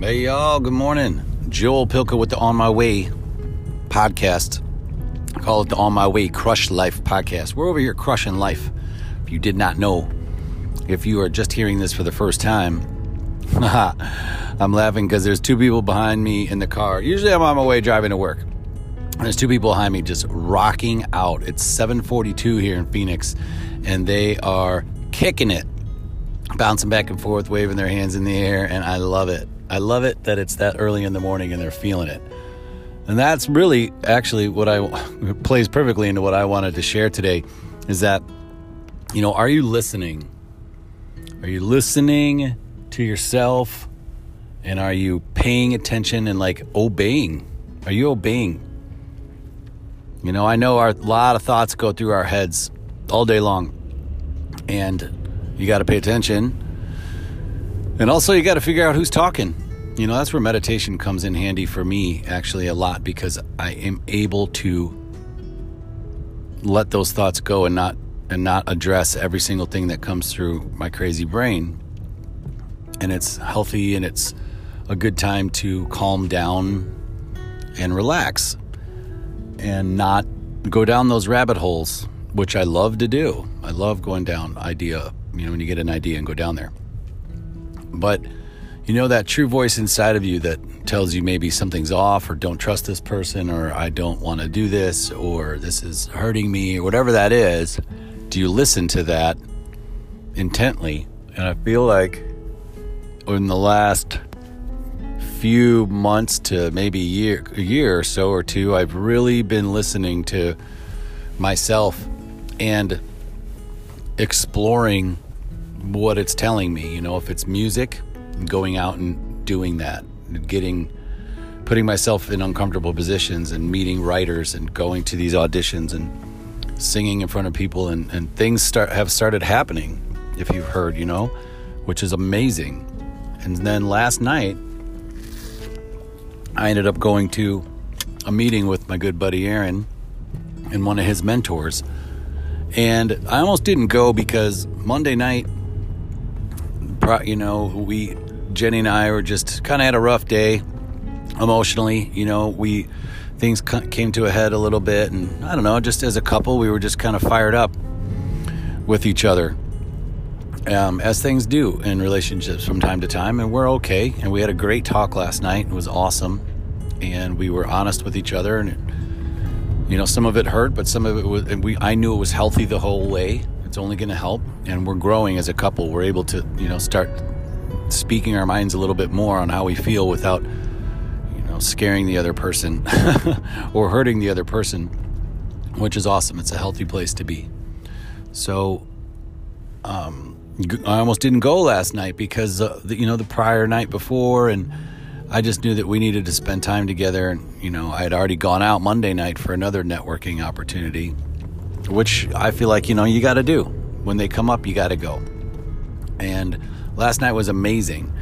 Hey, y'all, good morning. Joel Pilka with the On My Way podcast. I call it the On My Way Crush Life podcast. We're over here crushing life. If you did not know, if you are just hearing this for the first time, I'm laughing because there's two people behind me in the car. Usually I'm on my way driving to work. There's two people behind me just rocking out. It's 7:42 here in Phoenix, and they are kicking it, bouncing back and forth, waving their hands in the air, and I love it. I love it that it's that early in the morning and they're feeling it. And that's really actually what I plays perfectly into what I wanted to share today is that you know, are you listening? Are you listening to yourself and are you paying attention and like obeying? Are you obeying? You know, I know our, a lot of thoughts go through our heads all day long, and you got to pay attention. And also, you got to figure out who's talking. You know, that's where meditation comes in handy for me, actually, a lot because I am able to let those thoughts go and not and not address every single thing that comes through my crazy brain. And it's healthy and it's a good time to calm down and relax and not go down those rabbit holes, which I love to do. I love going down idea, you know, when you get an idea and go down there. But you know that true voice inside of you that tells you maybe something's off or don't trust this person or I don't want to do this or this is hurting me or whatever that is. Do you listen to that intently? And I feel like in the last few months to maybe year, a year or so or two, I've really been listening to myself and exploring what it's telling me. You know, if it's music, going out and doing that, getting, putting myself in uncomfortable positions and meeting writers and going to these auditions and singing in front of people and, and things start have started happening. If you've heard, you know, which is amazing. And then last night, I ended up going to a meeting with my good buddy Aaron and one of his mentors. And I almost didn't go because Monday night, you know, we, Jenny and I were just kind of had a rough day emotionally. You know, we, things came to a head a little bit. And I don't know, just as a couple, we were just kind of fired up with each other. Um, as things do in relationships from time to time, and we're okay. And we had a great talk last night. It was awesome, and we were honest with each other. And you know, some of it hurt, but some of it was. And we, I knew it was healthy the whole way. It's only going to help, and we're growing as a couple. We're able to, you know, start speaking our minds a little bit more on how we feel without, you know, scaring the other person or hurting the other person, which is awesome. It's a healthy place to be. So, um, I almost didn't go last night because uh, the, you know the prior night before, and I just knew that we needed to spend time together. And you know, I had already gone out Monday night for another networking opportunity, which I feel like you know you got to do when they come up. You got to go. And last night was amazing.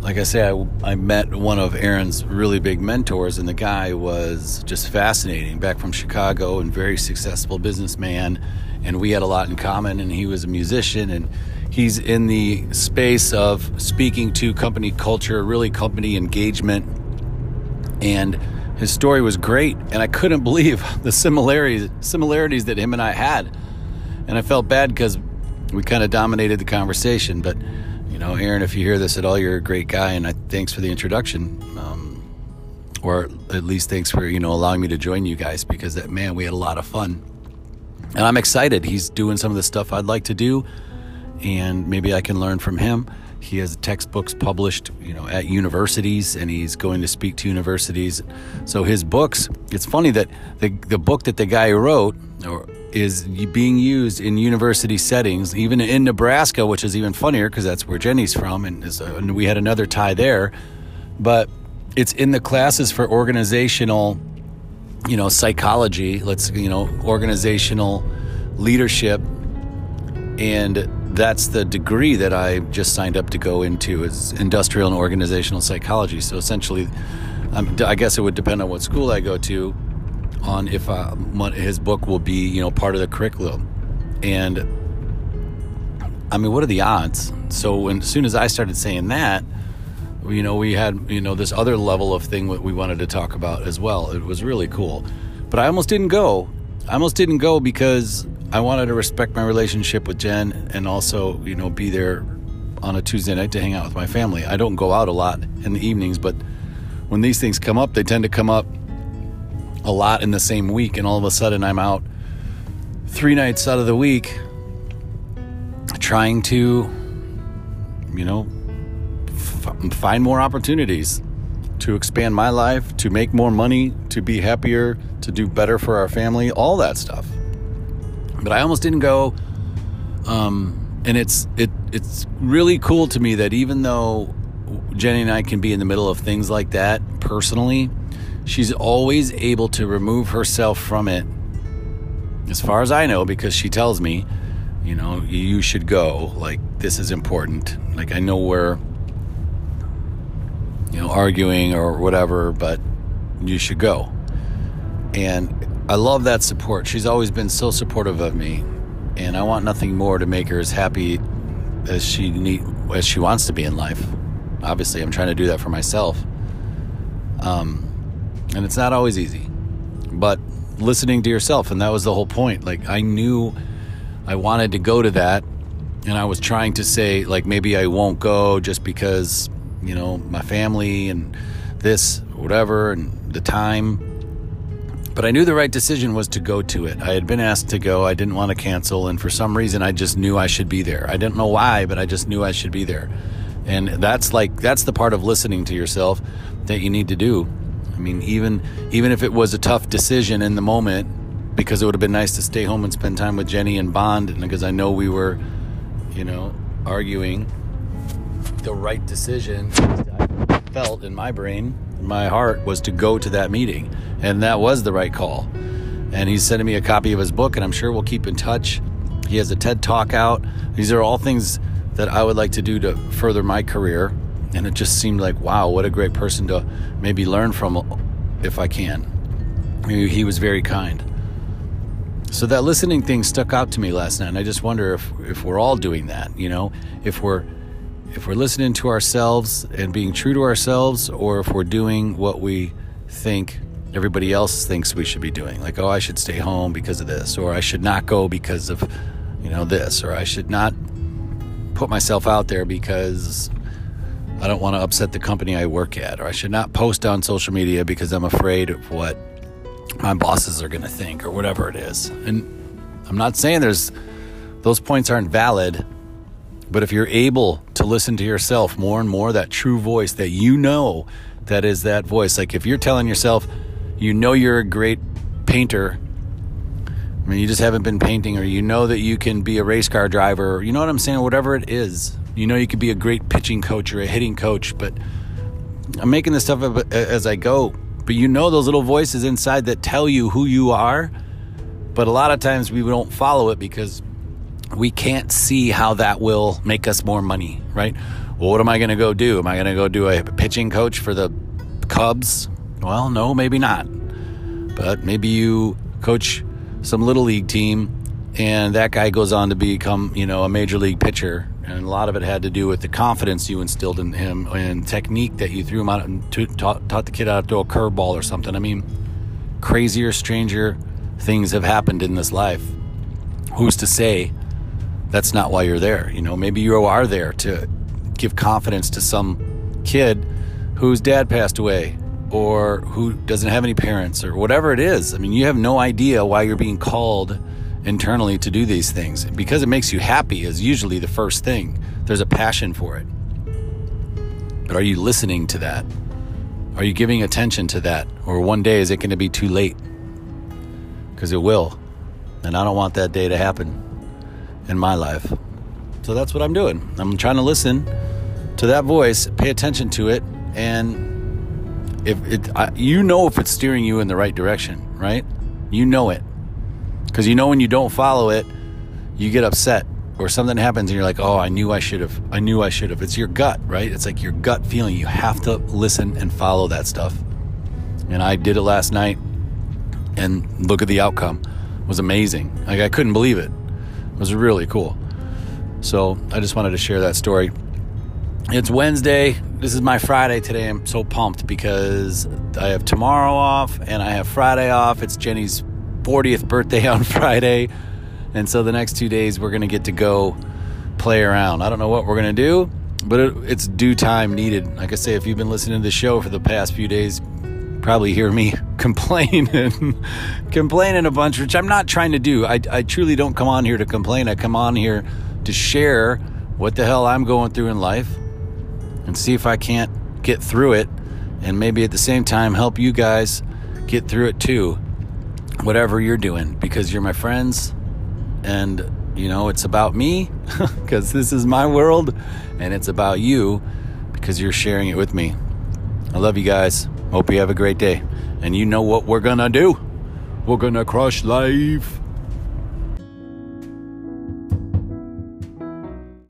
Like I say, I, I met one of Aaron's really big mentors, and the guy was just fascinating. Back from Chicago and very successful businessman, and we had a lot in common. And he was a musician and He's in the space of speaking to company culture, really company engagement. And his story was great. And I couldn't believe the similarities, similarities that him and I had. And I felt bad because we kind of dominated the conversation. But, you know, Aaron, if you hear this at all, you're a great guy. And I, thanks for the introduction. Um, or at least thanks for, you know, allowing me to join you guys because that, man, we had a lot of fun. And I'm excited. He's doing some of the stuff I'd like to do and maybe I can learn from him. He has textbooks published, you know, at universities, and he's going to speak to universities. So his books. It's funny that the the book that the guy wrote is being used in university settings, even in Nebraska, which is even funnier because that's where Jenny's from, and, a, uh, and we had another tie there. But it's in the classes for organizational, you know, psychology. Let's you know, organizational leadership and that's the degree that I just signed up to go into is industrial and organizational psychology. So essentially, um, I guess it would depend on what school I go to, on if uh, his book will be you know part of the curriculum, and I mean, what are the odds? So when, as soon as I started saying that, you know, we had, you know, this other level of thing that we wanted to talk about as well. It was really cool. But I almost didn't go. I almost didn't go because I wanted to respect my relationship with Jen and also, you know, be there on a Tuesday night to hang out with my family. I don't go out a lot in the evenings, but when these things come up, they tend to come up a lot in the same week. And all of a sudden, I'm out three nights out of the week trying to, you know, f- find more opportunities to expand my life, to make more money, to be happier, to do better for our family, all that stuff. But I almost didn't go. Um, and it's it it's really cool to me that even though Jenny and I can be in the middle of things like that personally, she's always able to remove herself from it. As far as I know, because she tells me, you know, you should go. Like this is important. Like I know we're you know arguing or whatever, but you should go. And I love that support. She's always been so supportive of me and I want nothing more to make her as happy as she need as she wants to be in life. Obviously, I'm trying to do that for myself. Um, and it's not always easy, but listening to yourself, and that was the whole point. Like I knew I wanted to go to that, and I was trying to say like maybe I won't go just because you know my family and this whatever and the time but I knew the right decision was to go to it. I had been asked to go. I didn't want to cancel. And for some reason, I just knew I should be there. I didn't know why, but I just knew I should be there. And that's like, that's the part of listening to yourself that you need to do. I mean, even, even if it was a tough decision in the moment, because it would have been nice to stay home and spend time with Jenny and Bond, and because I know we were, you know, arguing the right decision I felt in my brain my heart was to go to that meeting, and that was the right call. And he's sending me a copy of his book, and I'm sure we'll keep in touch. He has a TED talk out. These are all things that I would like to do to further my career. And it just seemed like, wow, what a great person to maybe learn from if I can. He was very kind. So that listening thing stuck out to me last night. And I just wonder if, if we're all doing that, you know, if we're if we're listening to ourselves and being true to ourselves, or if we're doing what we think everybody else thinks we should be doing. Like, oh, I should stay home because of this, or I should not go because of, you know, this, or I should not put myself out there because I don't want to upset the company I work at, or I should not post on social media because I'm afraid of what my bosses are going to think, or whatever it is. And I'm not saying there's those points aren't valid, but if you're able to listen to yourself more and more, that true voice that you know that is that voice, like if you're telling yourself, you know you're a great painter, I mean, you just haven't been painting, or you know that you can be a race car driver, you know what I'm saying? Whatever it is, you know you could be a great pitching coach or a hitting coach, but I'm making this stuff up as I go. But you know those little voices inside that tell you who you are, but a lot of times we don't follow it because we can't see how that will make us more money, right? Well, what am I going to go do? Am I going to go do a pitching coach for the Cubs? Well, no, maybe not. But maybe you coach some little league team and that guy goes on to become, you know, a major league pitcher. And a lot of it had to do with the confidence you instilled in him and technique that you threw him out and taught, taught the kid how to throw a curveball or something. I mean, crazier, stranger things have happened in this life. Who's to say that's not why you're there. You know, maybe you are there to give confidence to some kid whose dad passed away or who doesn't have any parents or whatever it is. I mean, you have no idea why you're being called internally to do these things. Because it makes you happy is usually the first thing. There's a passion for it. But are you listening to that? Are you giving attention to that? Or one day is it going to be too late? Because it will. And I don't want that day to happen in my life. So that's what I'm doing. I'm trying to listen to that voice, pay attention to it, and if it, I, you know if it's steering you in the right direction, right? You know it because you know when you don't follow it, you get upset or something happens and you're like, oh, I knew I should have. I knew I should have. It's your gut, right? It's like your gut feeling. You have to listen and follow that stuff. And I did it last night, and look at the outcome. It was amazing. Like I couldn't believe it. It was really cool. So I just wanted to share that story. it's Wednesday. This is my Friday today. I'm so pumped because I have tomorrow off and I have Friday off. It's Jenny's 40th birthday on Friday. And so the next two days we're going to get to go play around. I don't know what we're going to do, but it, it's due time needed. Like I say, if you've been listening to the show for the past few days, probably hear me complaining, complaining a bunch, which I'm not trying to do. I, I truly don't come on here to complain. I come on here to share what the hell I'm going through in life and see if I can't get through it and maybe at the same time help you guys get through it too. Whatever you're doing, because you're my friends and you know, it's about me because this is my world and it's about you because you're sharing it with me. I love you guys. Hope you have a great day. And you know what we're gonna do? We're gonna crush life.